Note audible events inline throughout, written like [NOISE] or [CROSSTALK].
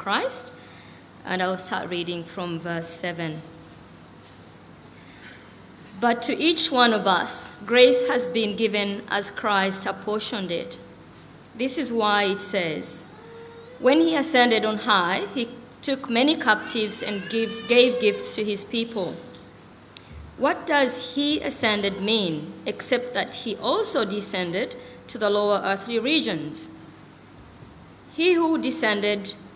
Christ. And I'll start reading from verse 7. But to each one of us, grace has been given as Christ apportioned it. This is why it says, When he ascended on high, he took many captives and gave gifts to his people. What does he ascended mean, except that he also descended to the lower earthly regions? He who descended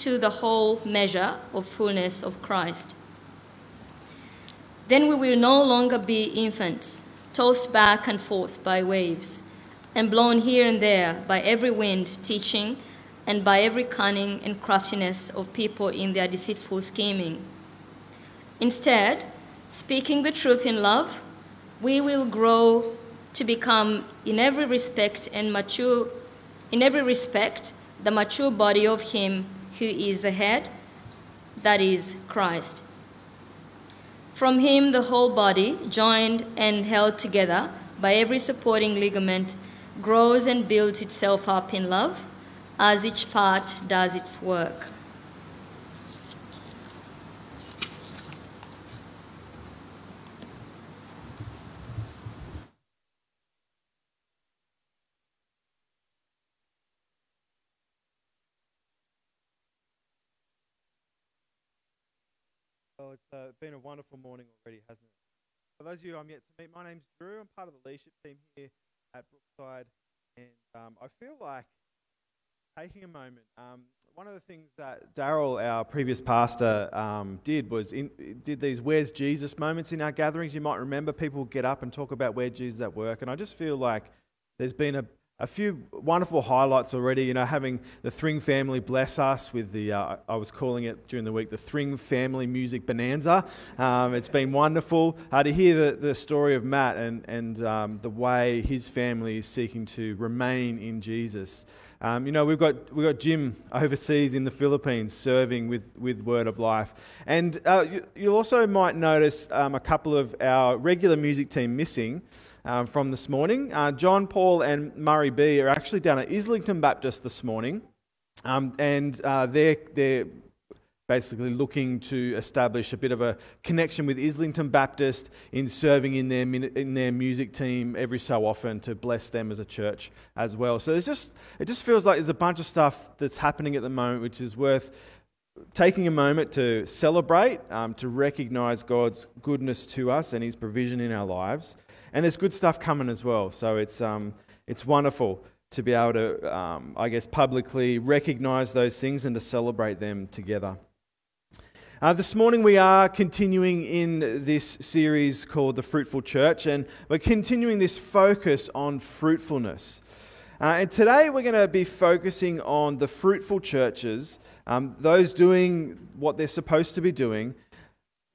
to the whole measure of fullness of Christ. Then we will no longer be infants tossed back and forth by waves, and blown here and there by every wind teaching, and by every cunning and craftiness of people in their deceitful scheming. Instead, speaking the truth in love, we will grow to become, in every respect and mature, in every respect, the mature body of Him who is the head, that is Christ. From him, the whole body, joined and held together by every supporting ligament, grows and builds itself up in love as each part does its work. Well, it's uh, been a wonderful morning already, hasn't it? For those of you I'm yet to meet, my name's Drew. I'm part of the leadership team here at Brookside, and um, I feel like taking a moment. Um, one of the things that Daryl, our previous pastor, um, did was in, did these "Where's Jesus" moments in our gatherings. You might remember people get up and talk about where Jesus at work, and I just feel like there's been a a few wonderful highlights already. You know, having the Thring family bless us with the, uh, I was calling it during the week, the Thring family music bonanza. Um, it's been wonderful uh, to hear the, the story of Matt and, and um, the way his family is seeking to remain in Jesus. Um, you know, we've got, we've got Jim overseas in the Philippines serving with, with Word of Life. And uh, you, you also might notice um, a couple of our regular music team missing um, from this morning. Uh, John, Paul, and Murray B are actually down at Islington Baptist this morning, um, and uh, they're, they're basically looking to establish a bit of a connection with Islington Baptist in serving in their, in their music team every so often to bless them as a church as well. So there's just, it just feels like there's a bunch of stuff that's happening at the moment which is worth taking a moment to celebrate, um, to recognize God's goodness to us and His provision in our lives. And there's good stuff coming as well. So it's, um, it's wonderful to be able to, um, I guess, publicly recognize those things and to celebrate them together. Uh, this morning, we are continuing in this series called The Fruitful Church, and we're continuing this focus on fruitfulness. Uh, and today, we're going to be focusing on the fruitful churches, um, those doing what they're supposed to be doing,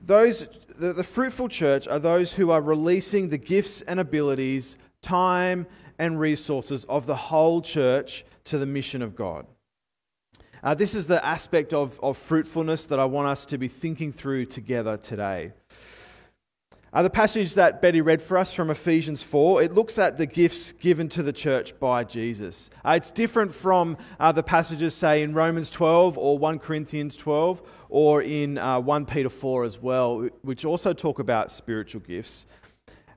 those the, the fruitful church are those who are releasing the gifts and abilities, time and resources of the whole church to the mission of God. Uh, this is the aspect of, of fruitfulness that I want us to be thinking through together today. Uh, the passage that Betty read for us from Ephesians 4, it looks at the gifts given to the church by Jesus. Uh, it's different from uh, the passages, say, in Romans 12 or 1 Corinthians 12 or in uh, 1 Peter 4 as well, which also talk about spiritual gifts.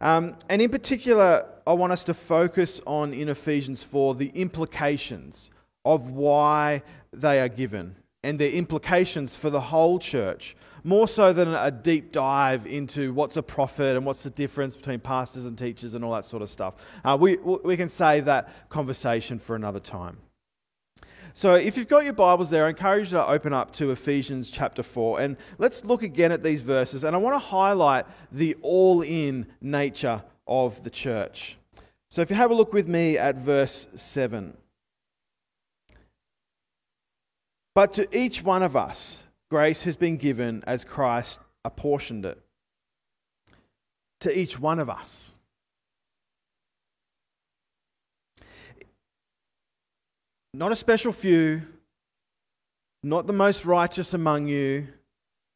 Um, and in particular, I want us to focus on in Ephesians 4 the implications of why they are given and their implications for the whole church, more so than a deep dive into what's a prophet and what's the difference between pastors and teachers and all that sort of stuff. Uh, we, we can save that conversation for another time. So, if you've got your Bibles there, I encourage you to open up to Ephesians chapter 4. And let's look again at these verses. And I want to highlight the all in nature of the church. So, if you have a look with me at verse 7. But to each one of us, grace has been given as Christ apportioned it. To each one of us. Not a special few, not the most righteous among you.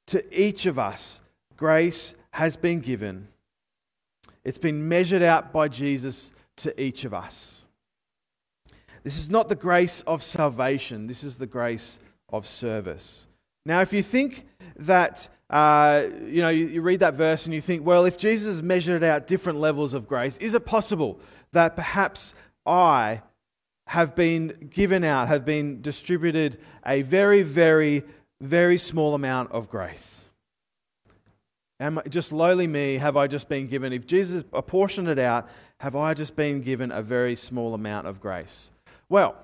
To each of us, grace has been given. It's been measured out by Jesus to each of us. This is not the grace of salvation, this is the grace of service. Now, if you think that, uh, you know, you, you read that verse and you think, well, if Jesus measured out different levels of grace, is it possible that perhaps I have been given out, have been distributed a very, very, very small amount of grace? Am I, just lowly me, have I just been given, if Jesus apportioned it out, have I just been given a very small amount of grace? Well,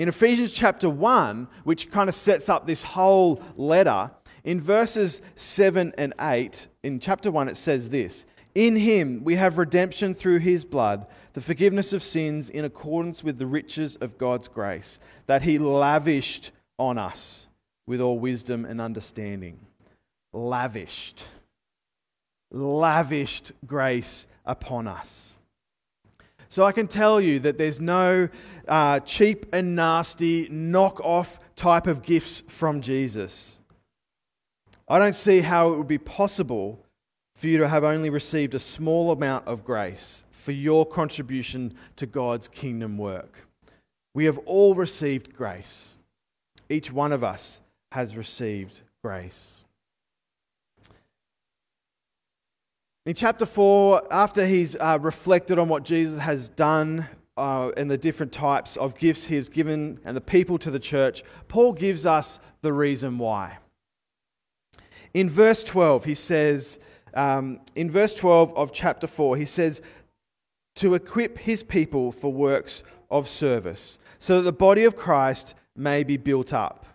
in Ephesians chapter 1, which kind of sets up this whole letter, in verses 7 and 8, in chapter 1, it says this In him we have redemption through his blood, the forgiveness of sins in accordance with the riches of God's grace, that he lavished on us with all wisdom and understanding. Lavished lavished grace upon us. So I can tell you that there's no uh, cheap and nasty knock-off type of gifts from Jesus. I don't see how it would be possible for you to have only received a small amount of grace for your contribution to God's kingdom work. We have all received grace. Each one of us has received grace. In chapter 4, after he's uh, reflected on what Jesus has done uh, and the different types of gifts he has given and the people to the church, Paul gives us the reason why. In verse 12, he says, um, in verse 12 of chapter 4, he says, to equip his people for works of service, so that the body of Christ may be built up.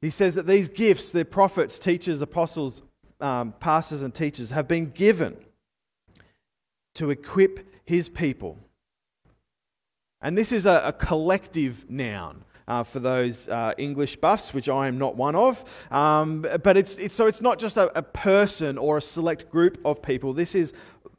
He says that these gifts, the prophets, teachers, apostles, um, pastors and teachers have been given to equip his people. And this is a, a collective noun. Uh, for those uh, English buffs, which I am not one of. Um, but it's, it's, so it's not just a, a person or a select group of people. This is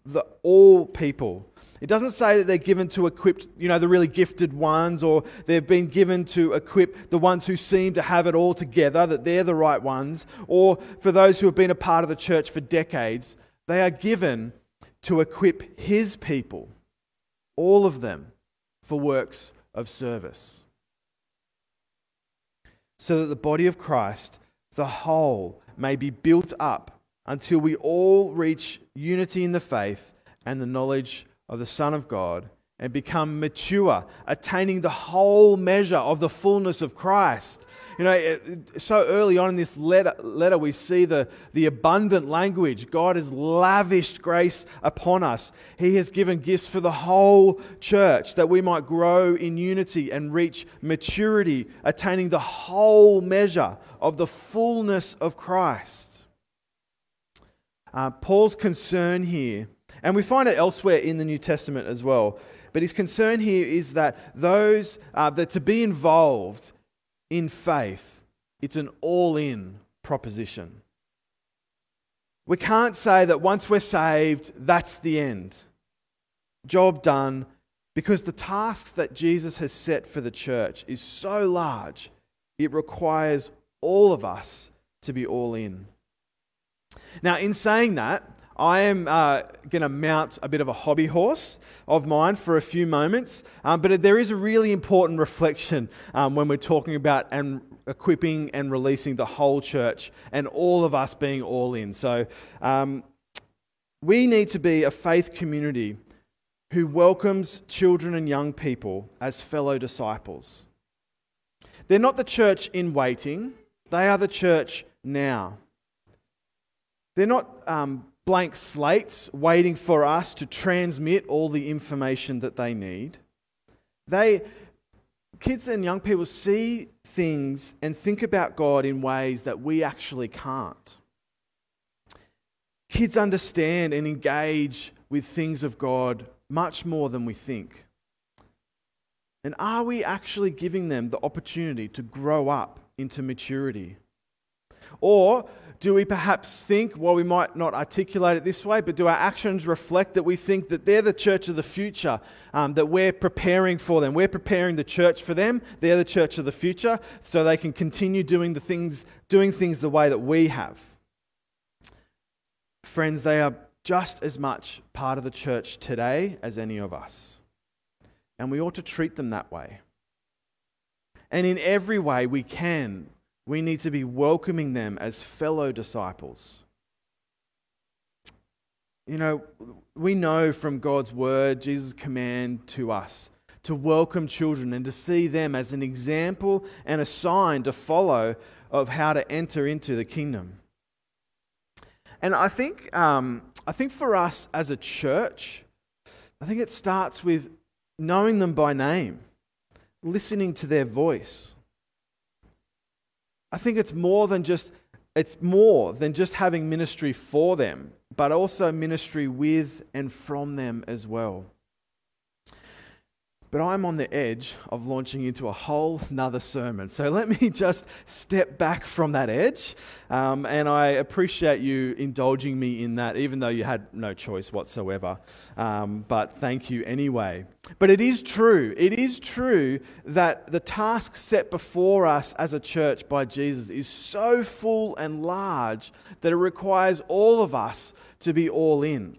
the all people it doesn't say that they're given to equip, you know, the really gifted ones, or they've been given to equip the ones who seem to have it all together, that they're the right ones, or for those who have been a part of the church for decades. They are given to equip His people, all of them, for works of service. So that the body of Christ, the whole, may be built up until we all reach unity in the faith and the knowledge of the Son of God and become mature, attaining the whole measure of the fullness of Christ. You know, so early on in this letter, letter, we see the, the abundant language. God has lavished grace upon us. He has given gifts for the whole church that we might grow in unity and reach maturity, attaining the whole measure of the fullness of Christ. Uh, Paul's concern here and we find it elsewhere in the New Testament as well. But his concern here is that those uh, that to be involved in faith, it's an all in proposition. We can't say that once we're saved, that's the end. Job done, because the tasks that Jesus has set for the church is so large, it requires all of us to be all in. Now, in saying that, I am uh, going to mount a bit of a hobby horse of mine for a few moments, um, but there is a really important reflection um, when we're talking about and equipping and releasing the whole church and all of us being all in. So um, we need to be a faith community who welcomes children and young people as fellow disciples. They're not the church in waiting, they are the church now. They're not um, blank slates waiting for us to transmit all the information that they need. They, kids and young people see things and think about God in ways that we actually can't. Kids understand and engage with things of God much more than we think. And are we actually giving them the opportunity to grow up into maturity? Or do we perhaps think, well, we might not articulate it this way, but do our actions reflect that we think that they're the church of the future, um, that we're preparing for them? We're preparing the church for them. They're the church of the future, so they can continue doing the things, doing things the way that we have. Friends, they are just as much part of the church today as any of us. And we ought to treat them that way. And in every way we can, we need to be welcoming them as fellow disciples. You know, we know from God's word, Jesus' command to us to welcome children and to see them as an example and a sign to follow of how to enter into the kingdom. And I think, um, I think for us as a church, I think it starts with knowing them by name, listening to their voice. I think it's more than just it's more than just having ministry for them, but also ministry with and from them as well. But I'm on the edge of launching into a whole nother sermon. So let me [LAUGHS] just step back from that edge. Um, and I appreciate you indulging me in that, even though you had no choice whatsoever. Um, but thank you anyway. But it is true, it is true that the task set before us as a church by Jesus is so full and large that it requires all of us to be all in.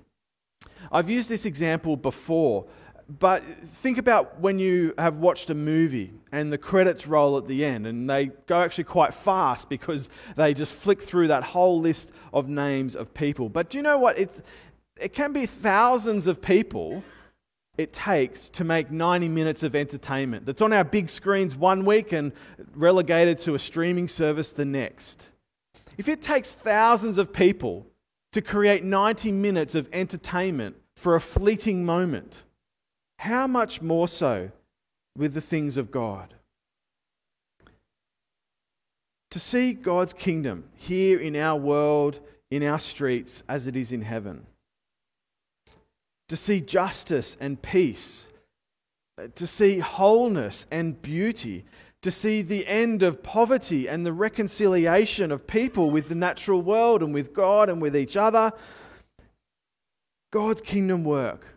I've used this example before but think about when you have watched a movie and the credits roll at the end, and they go actually quite fast because they just flick through that whole list of names of people. But do you know what? It's, it can be thousands of people it takes to make 90 minutes of entertainment that's on our big screens one week and relegated to a streaming service the next. If it takes thousands of people to create 90 minutes of entertainment for a fleeting moment, how much more so with the things of God? To see God's kingdom here in our world, in our streets, as it is in heaven. To see justice and peace. To see wholeness and beauty. To see the end of poverty and the reconciliation of people with the natural world and with God and with each other. God's kingdom work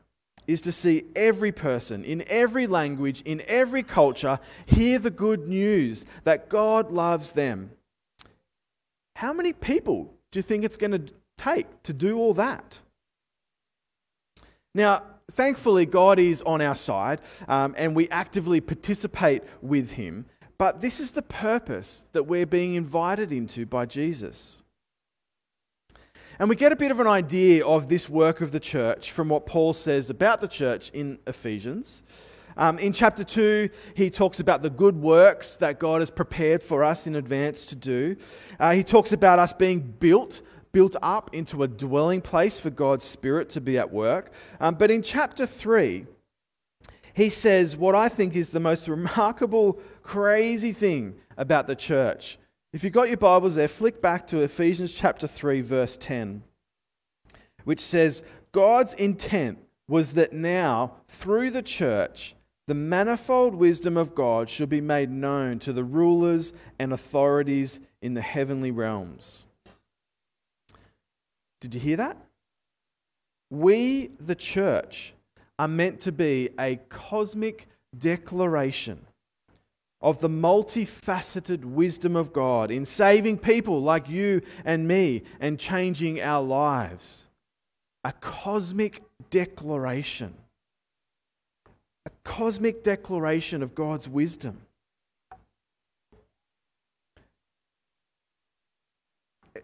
is to see every person in every language, in every culture, hear the good news that God loves them. How many people do you think it's going to take to do all that? Now, thankfully, God is on our side um, and we actively participate with Him. But this is the purpose that we're being invited into by Jesus. And we get a bit of an idea of this work of the church from what Paul says about the church in Ephesians. Um, in chapter 2, he talks about the good works that God has prepared for us in advance to do. Uh, he talks about us being built, built up into a dwelling place for God's Spirit to be at work. Um, but in chapter 3, he says what I think is the most remarkable, crazy thing about the church. If you've got your Bibles there, flick back to Ephesians chapter 3, verse 10, which says, God's intent was that now, through the church, the manifold wisdom of God should be made known to the rulers and authorities in the heavenly realms. Did you hear that? We, the church, are meant to be a cosmic declaration of the multifaceted wisdom of God in saving people like you and me and changing our lives. A cosmic declaration. A cosmic declaration of God's wisdom.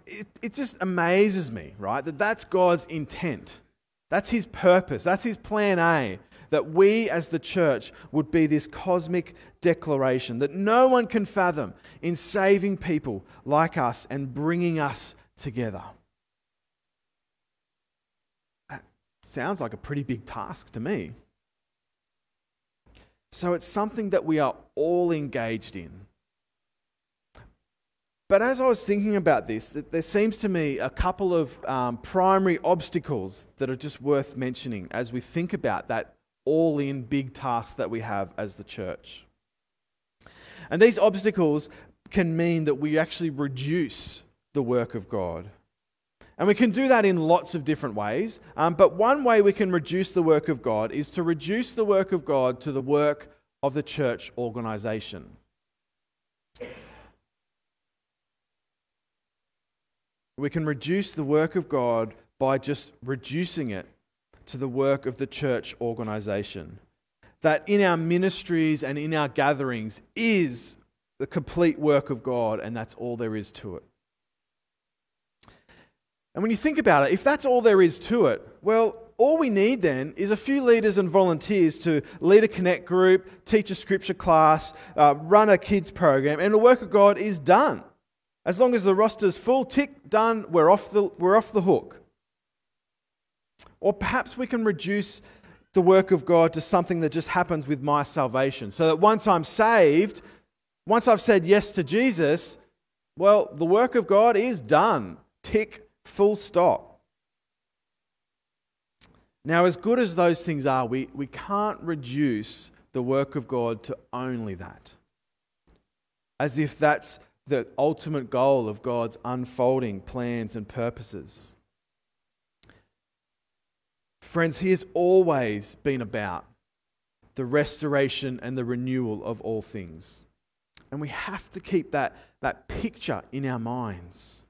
It, it just amazes me, right, that that's God's intent. That's his purpose. That's his plan A that we as the church would be this cosmic declaration that no one can fathom in saving people like us and bringing us together. That sounds like a pretty big task to me. So it's something that we are all engaged in. But as I was thinking about this, there seems to me a couple of um, primary obstacles that are just worth mentioning as we think about that all in big tasks that we have as the church. And these obstacles can mean that we actually reduce the work of God. And we can do that in lots of different ways. Um, but one way we can reduce the work of God is to reduce the work of God to the work of the church organization. We can reduce the work of God by just reducing it to the work of the church organization. That in our ministries and in our gatherings is the complete work of God, and that's all there is to it. And when you think about it, if that's all there is to it, well, all we need then is a few leaders and volunteers to lead a connect group, teach a scripture class, uh, run a kids program, and the work of God is done. As long as the roster's full, tick, done, we're off the, we're off the hook. Or perhaps we can reduce the work of God to something that just happens with my salvation. So that once I'm saved, once I've said yes to Jesus, well, the work of God is done. Tick, full stop. Now, as good as those things are, we, we can't reduce the work of God to only that. As if that's the ultimate goal of God's unfolding plans and purposes. Friends, He has always been about the restoration and the renewal of all things. And we have to keep that, that picture in our minds.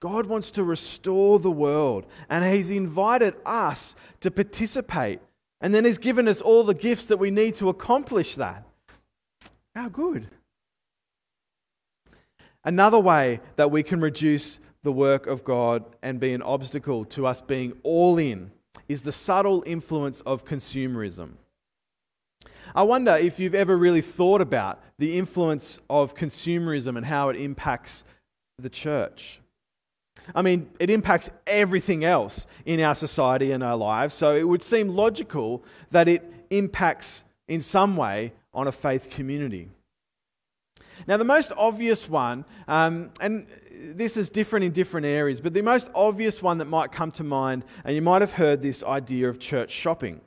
God wants to restore the world, and He's invited us to participate. And then He's given us all the gifts that we need to accomplish that. How good. Another way that we can reduce the work of God and be an obstacle to us being all in is the subtle influence of consumerism. I wonder if you've ever really thought about the influence of consumerism and how it impacts the church. I mean, it impacts everything else in our society and our lives, so it would seem logical that it impacts in some way on a faith community. Now, the most obvious one, um, and this is different in different areas, but the most obvious one that might come to mind, and you might have heard this idea of church shopping.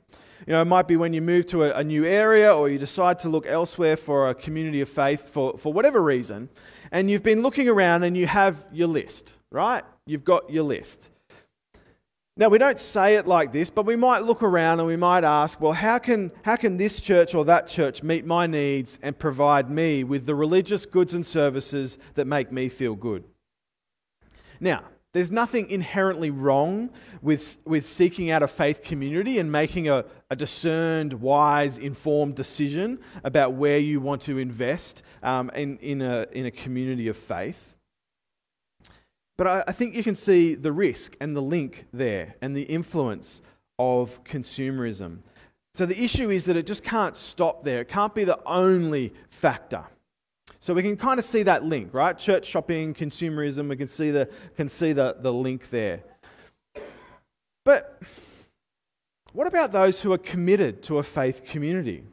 You know, it might be when you move to a, a new area or you decide to look elsewhere for a community of faith for, for whatever reason, and you've been looking around and you have your list, right? You've got your list. Now, we don't say it like this, but we might look around and we might ask, well, how can, how can this church or that church meet my needs and provide me with the religious goods and services that make me feel good? Now, there's nothing inherently wrong with, with seeking out a faith community and making a, a discerned, wise, informed decision about where you want to invest um, in, in, a, in a community of faith. But I, I think you can see the risk and the link there and the influence of consumerism. So the issue is that it just can't stop there. It can't be the only factor. So we can kind of see that link, right? Church shopping, consumerism, we can see the, can see the, the link there. But what about those who are committed to a faith community?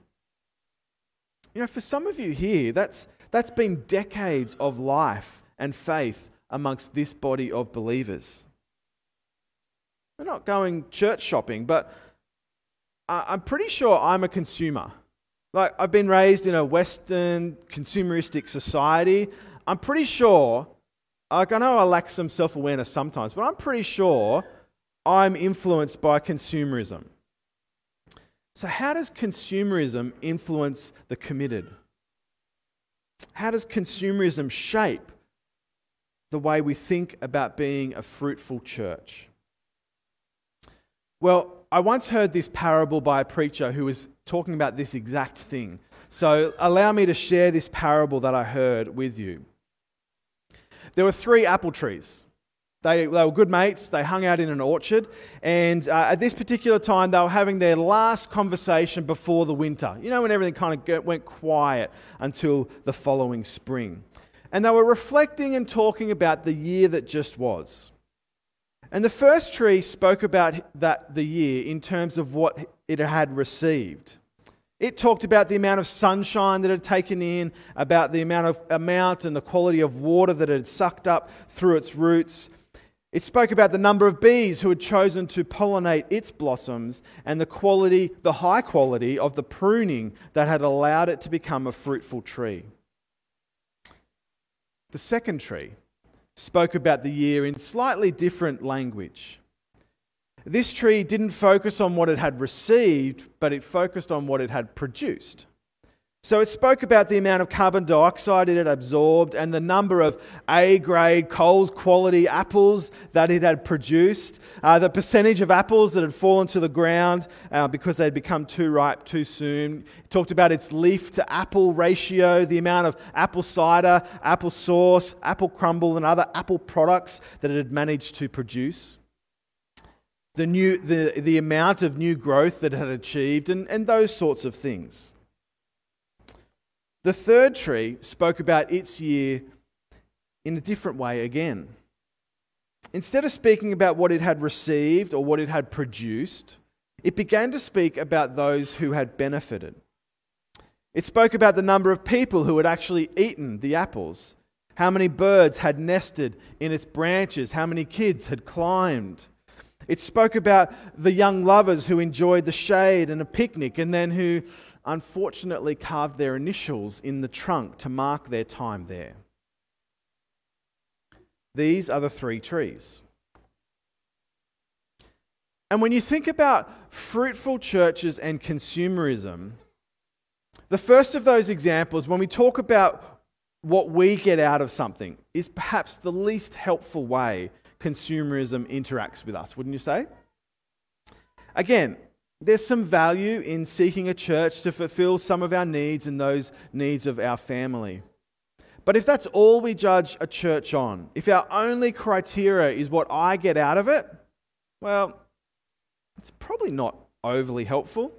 You know, for some of you here, that's, that's been decades of life and faith amongst this body of believers. We're not going church shopping, but I'm pretty sure I'm a consumer. Like, I've been raised in a Western consumeristic society. I'm pretty sure, like, I know I lack some self awareness sometimes, but I'm pretty sure I'm influenced by consumerism. So, how does consumerism influence the committed? How does consumerism shape the way we think about being a fruitful church? Well, I once heard this parable by a preacher who was talking about this exact thing. So, allow me to share this parable that I heard with you. There were three apple trees. They, they were good mates. They hung out in an orchard. And uh, at this particular time, they were having their last conversation before the winter. You know, when everything kind of went quiet until the following spring and they were reflecting and talking about the year that just was. And the first tree spoke about that the year in terms of what it had received. It talked about the amount of sunshine that it had taken in, about the amount of amount and the quality of water that it had sucked up through its roots. It spoke about the number of bees who had chosen to pollinate its blossoms and the quality, the high quality of the pruning that had allowed it to become a fruitful tree. The second tree spoke about the year in slightly different language. This tree didn't focus on what it had received, but it focused on what it had produced. So it spoke about the amount of carbon dioxide it had absorbed and the number of A grade, Coles quality apples that it had produced, uh, the percentage of apples that had fallen to the ground uh, because they had become too ripe too soon. It talked about its leaf to apple ratio, the amount of apple cider, apple sauce, apple crumble, and other apple products that it had managed to produce. The, new, the, the amount of new growth that it had achieved, and, and those sorts of things. The third tree spoke about its year in a different way again. Instead of speaking about what it had received or what it had produced, it began to speak about those who had benefited. It spoke about the number of people who had actually eaten the apples, how many birds had nested in its branches, how many kids had climbed. It spoke about the young lovers who enjoyed the shade and a picnic and then who unfortunately carved their initials in the trunk to mark their time there. These are the three trees. And when you think about fruitful churches and consumerism, the first of those examples, when we talk about what we get out of something, is perhaps the least helpful way consumerism interacts with us, wouldn't you say? Again, there's some value in seeking a church to fulfill some of our needs and those needs of our family. But if that's all we judge a church on, if our only criteria is what I get out of it, well, it's probably not overly helpful.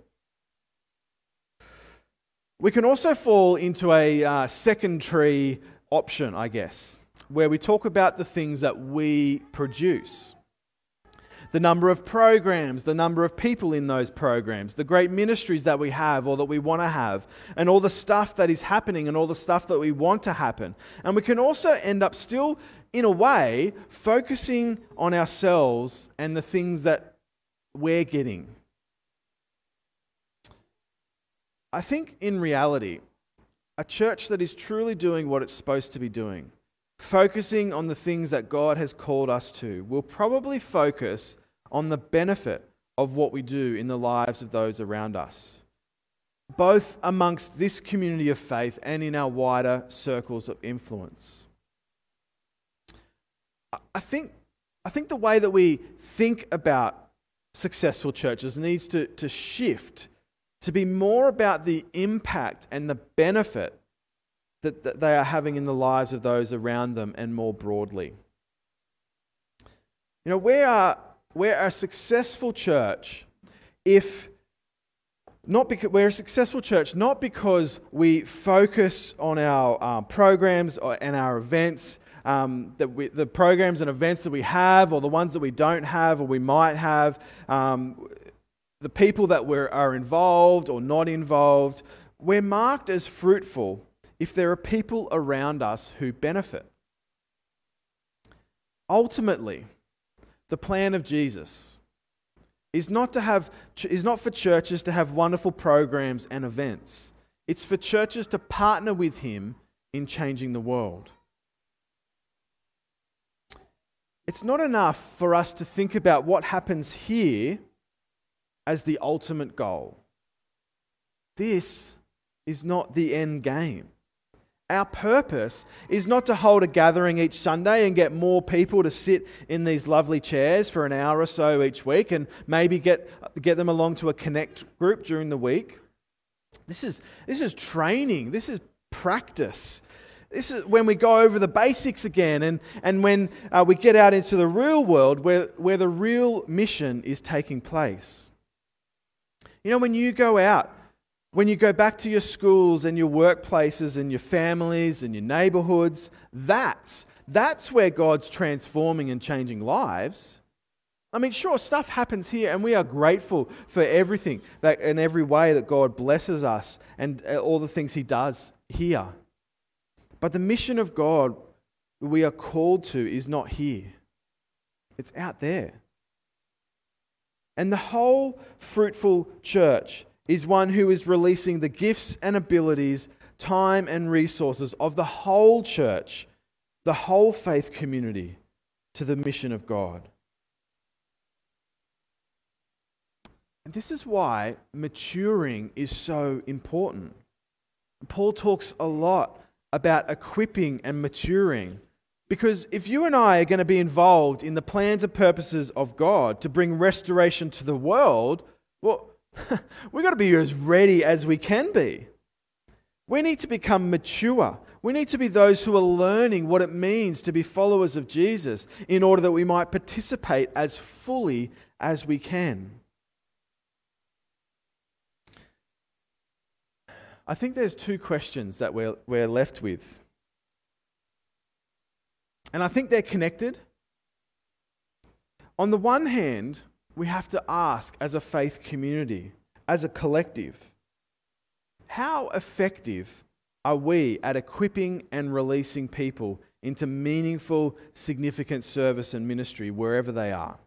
We can also fall into a uh, second tree option, I guess, where we talk about the things that we produce the number of programs, the number of people in those programs, the great ministries that we have or that we want to have, and all the stuff that is happening and all the stuff that we want to happen. And we can also end up still, in a way, focusing on ourselves and the things that we're getting. I think in reality, a church that is truly doing what it's supposed to be doing focusing on the things that God has called us to, will probably focus on the benefit of what we do in the lives of those around us, both amongst this community of faith and in our wider circles of influence. I think, I think the way that we think about successful churches needs to, to shift to be more about the impact and the benefit that, that they are having in the lives of those around them and more broadly. You know, we are, we're a successful church if not because we're a successful church not because we focus on our um, programs and our events um, that we, the programs and events that we have or the ones that we don't have or we might have um, the people that we're, are involved or not involved we're marked as fruitful if there are people around us who benefit. Ultimately, the plan of Jesus is not to have is not for churches to have wonderful programs and events. It's for churches to partner with him in changing the world. It's not enough for us to think about what happens here as the ultimate goal. This is not the end game. Our purpose is not to hold a gathering each Sunday and get more people to sit in these lovely chairs for an hour or so each week and maybe get, get them along to a connect group during the week. This is, this is training, this is practice. This is when we go over the basics again and, and when uh, we get out into the real world where, where the real mission is taking place. You know, when you go out when you go back to your schools and your workplaces and your families and your neighborhoods, that's, that's where God's transforming and changing lives. I mean, sure, stuff happens here, and we are grateful for everything that, in every way that God blesses us and uh, all the things He does here. But the mission of God we are called to is not here. it's out there. And the whole fruitful church is one who is releasing the gifts and abilities, time and resources of the whole church, the whole faith community to the mission of God. And this is why maturing is so important. Paul talks a lot about equipping and maturing. Because if you and I are going to be involved in the plans and purposes of God to bring restoration to the world, well, we've got to be as ready as we can be. We need to become mature. We need to be those who are learning what it means to be followers of Jesus in order that we might participate as fully as we can. I think there's two questions that we're, we're left with. And I think they're connected. On the one hand, we have to ask as a faith community, as a collective, how effective are we at equipping and releasing people into meaningful, significant service and ministry wherever they are?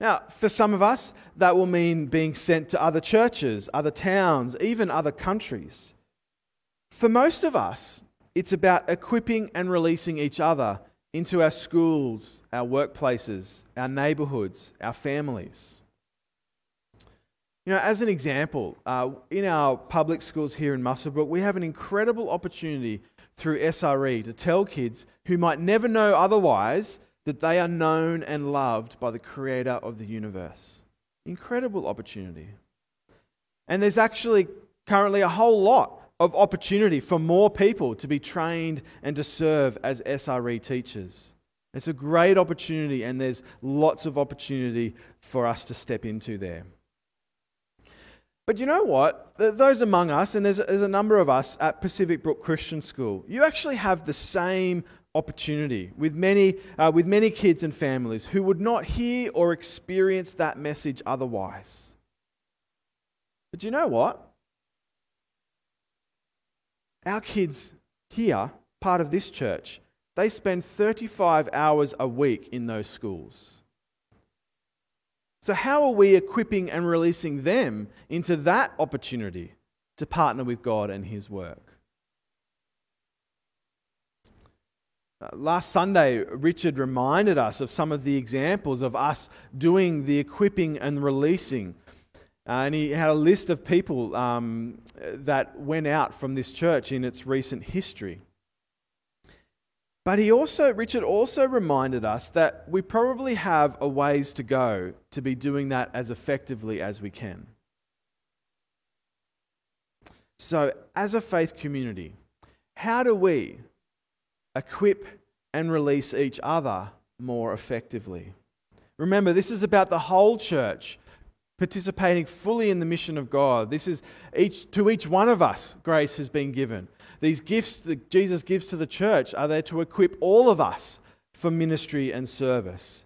Now, for some of us, that will mean being sent to other churches, other towns, even other countries. For most of us, it's about equipping and releasing each other into our schools, our workplaces, our neighborhoods, our families. You know, as an example, uh, in our public schools here in Muswellbrook, we have an incredible opportunity through SRE to tell kids who might never know otherwise that they are known and loved by the creator of the universe. Incredible opportunity. And there's actually currently a whole lot of opportunity for more people to be trained and to serve as SRE teachers. It's a great opportunity, and there's lots of opportunity for us to step into there. But you know what? Those among us, and there's, there's a number of us at Pacific Brook Christian School, you actually have the same opportunity with many, uh, with many kids and families who would not hear or experience that message otherwise. But you know what? Our kids here, part of this church, they spend 35 hours a week in those schools. So, how are we equipping and releasing them into that opportunity to partner with God and His work? Uh, last Sunday, Richard reminded us of some of the examples of us doing the equipping and releasing. Uh, and he had a list of people um, that went out from this church in its recent history. But he also, Richard also reminded us that we probably have a ways to go to be doing that as effectively as we can. So, as a faith community, how do we, equip and release each other more effectively. Remember, this is about the whole church participating fully in the mission of God. This is each to each one of us grace has been given. These gifts that Jesus gives to the church are there to equip all of us for ministry and service.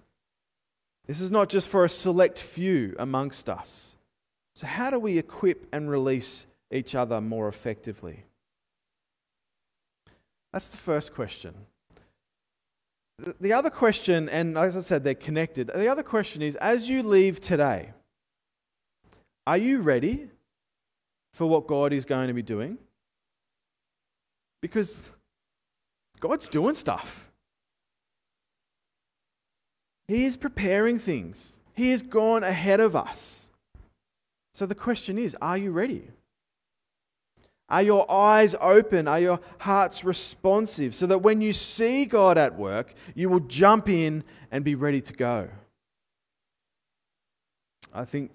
This is not just for a select few amongst us. So, how do we equip and release each other more effectively? That's the first question. The other question, and as I said, they're connected. The other question is as you leave today, are you ready for what God is going to be doing? Because God's doing stuff. He is preparing things. He has gone ahead of us. So the question is are you ready? Are your eyes open? Are your hearts responsive? So that when you see God at work, you will jump in and be ready to go. I think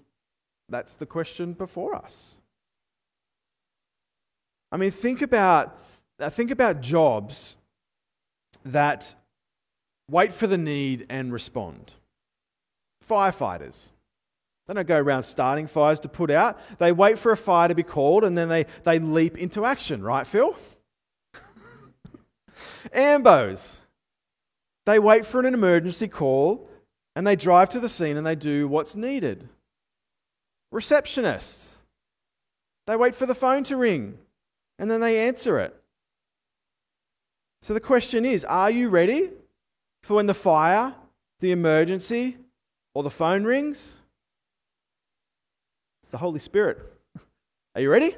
that's the question before us. I mean, think about, uh, think about jobs that wait for the need and respond. Firefighters. They don't go around starting fires to put out. They wait for a fire to be called and then they, they leap into action, right, Phil? [LAUGHS] Ambos. They wait for an emergency call and they drive to the scene and they do what's needed. Receptionists. They wait for the phone to ring and then they answer it. So the question is are you ready? for when the fire, the emergency, or the phone rings? It's the Holy Spirit. [LAUGHS] Are you ready?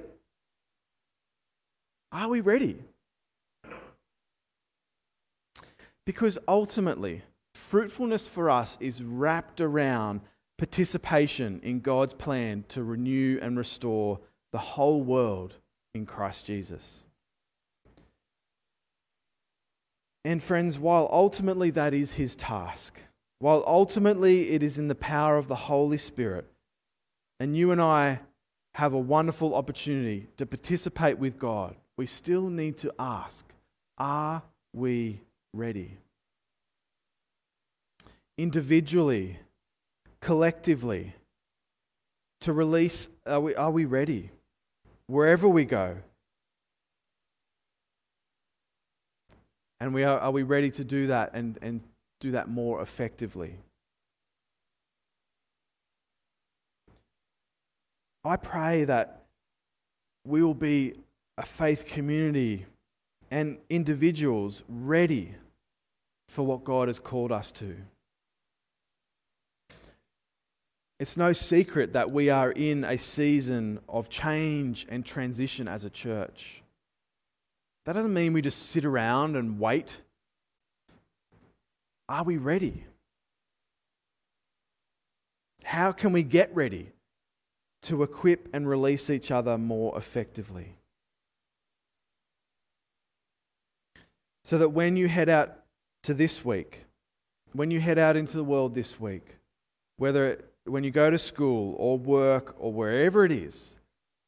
Are we ready? Because ultimately, fruitfulness for us is wrapped around participation in God's plan to renew and restore the whole world in Christ Jesus. And friends, while ultimately that is his task, while ultimately it is in the power of the Holy Spirit, and you and I have a wonderful opportunity to participate with God, we still need to ask are we ready? Individually, collectively, to release, are we, are we ready? Wherever we go. And we are, are we ready to do that and, and do that more effectively? I pray that we will be a faith community and individuals ready for what God has called us to. It's no secret that we are in a season of change and transition as a church. That doesn't mean we just sit around and wait. Are we ready? How can we get ready? to equip and release each other more effectively. So that when you head out to this week, when you head out into the world this week, whether when you go to school or work or wherever it is,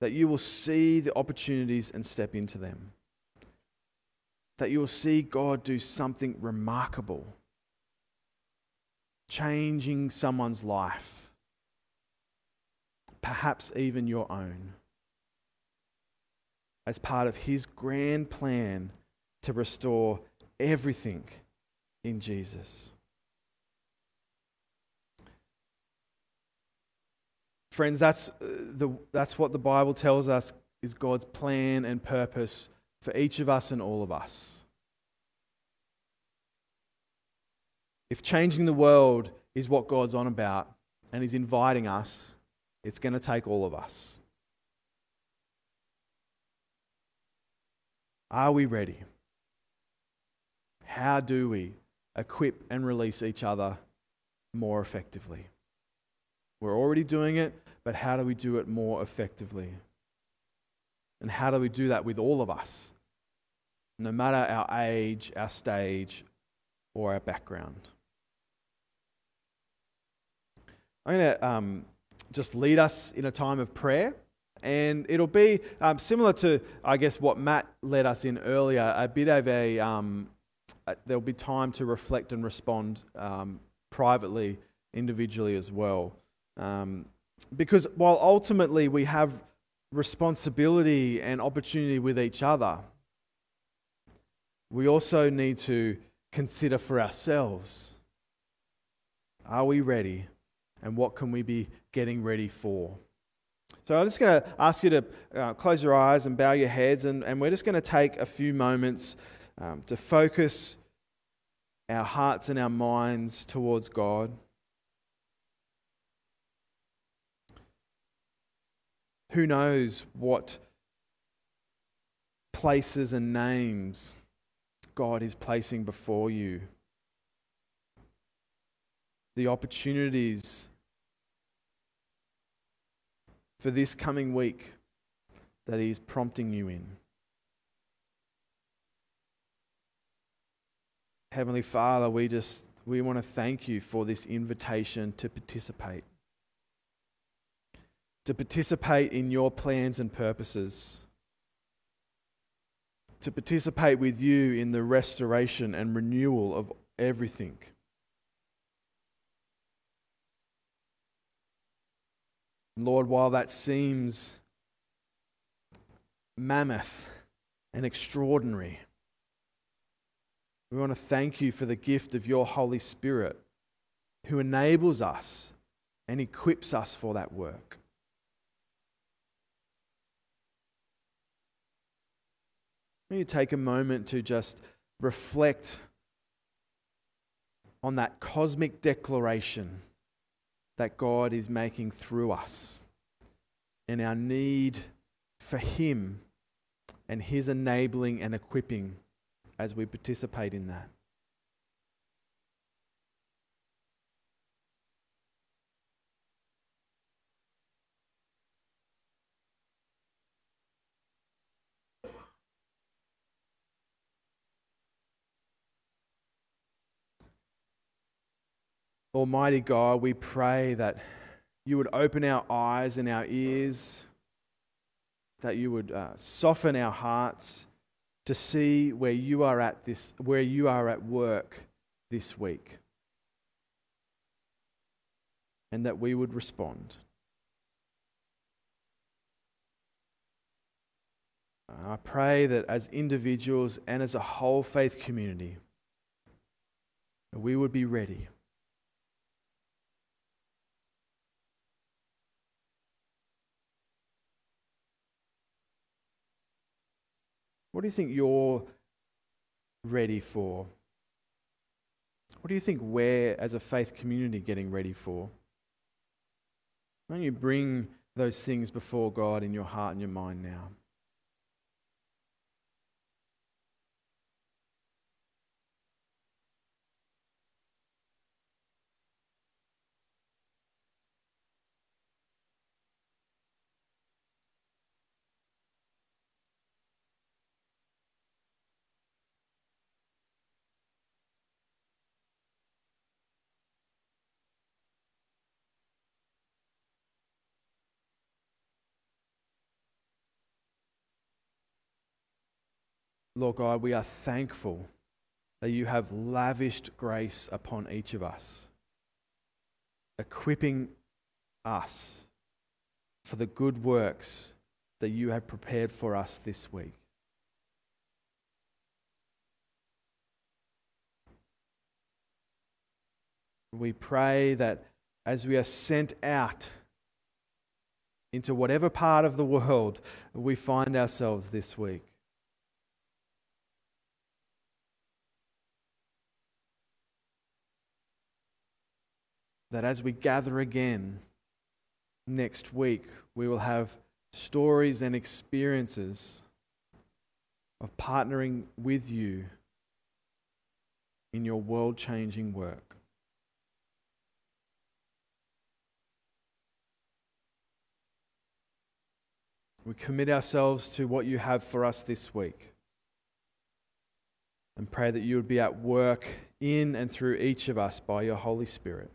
that you will see the opportunities and step into them. That you will see God do something remarkable, changing someone's life perhaps even your own, as part of His grand plan to restore everything in Jesus. Friends, that's, uh, the, that's what the Bible tells us is God's plan and purpose for each of us and all of us. If changing the world is what God's on about and He's inviting us, it's going to take all of us. Are we ready? How do we equip and release each other more effectively? We're already doing it, but how do we do it more effectively? And how do we do that with all of us? No matter our age, our stage, or our background. I'm going to um, just lead us in a time of prayer. And it'll be um, similar to, I guess, what Matt led us in earlier, a bit of a, um, there'll be time to reflect and respond um, privately, individually as well. Um, because while ultimately we have responsibility and opportunity with each other, we also need to consider for ourselves are we ready and what can we be getting ready for? So I'm just going to ask you to uh, close your eyes and bow your heads, and, and we're just going to take a few moments um, to focus our hearts and our minds towards God. Who knows what places and names God is placing before you? The opportunities for this coming week that He is prompting you in. Heavenly Father, we just we want to thank you for this invitation to participate. To participate in your plans and purposes. To participate with you in the restoration and renewal of everything. Lord, while that seems mammoth and extraordinary, we want to thank you for the gift of your Holy Spirit who enables us and equips us for that work. Will you take a moment to just reflect on that cosmic declaration that God is making through us and our need for Him and His enabling and equipping as we participate in that. Almighty God, we pray that you would open our eyes and our ears, that you would uh, soften our hearts to see where you are at this, where you are at work this week, and that we would respond. I pray that as individuals and as a whole faith community, we would be ready. What do you think you're ready for? What do you think we're, as a faith community, getting ready for? Why don't you bring those things before God in your heart and your mind now? Lord God, we are thankful that you have lavished grace upon each of us, equipping us for the good works that you have prepared for us this week. We pray that as we are sent out into whatever part of the world we find ourselves this week, that as we gather again next week, we will have stories and experiences of partnering with you in your world changing work. We commit ourselves to what you have for us this week and pray that you would be at work in and through each of us by your Holy Spirit.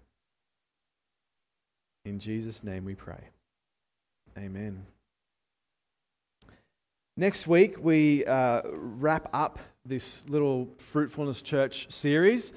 In Jesus' name we pray. Amen. Next week, we uh, wrap up this little Fruitfulness Church series,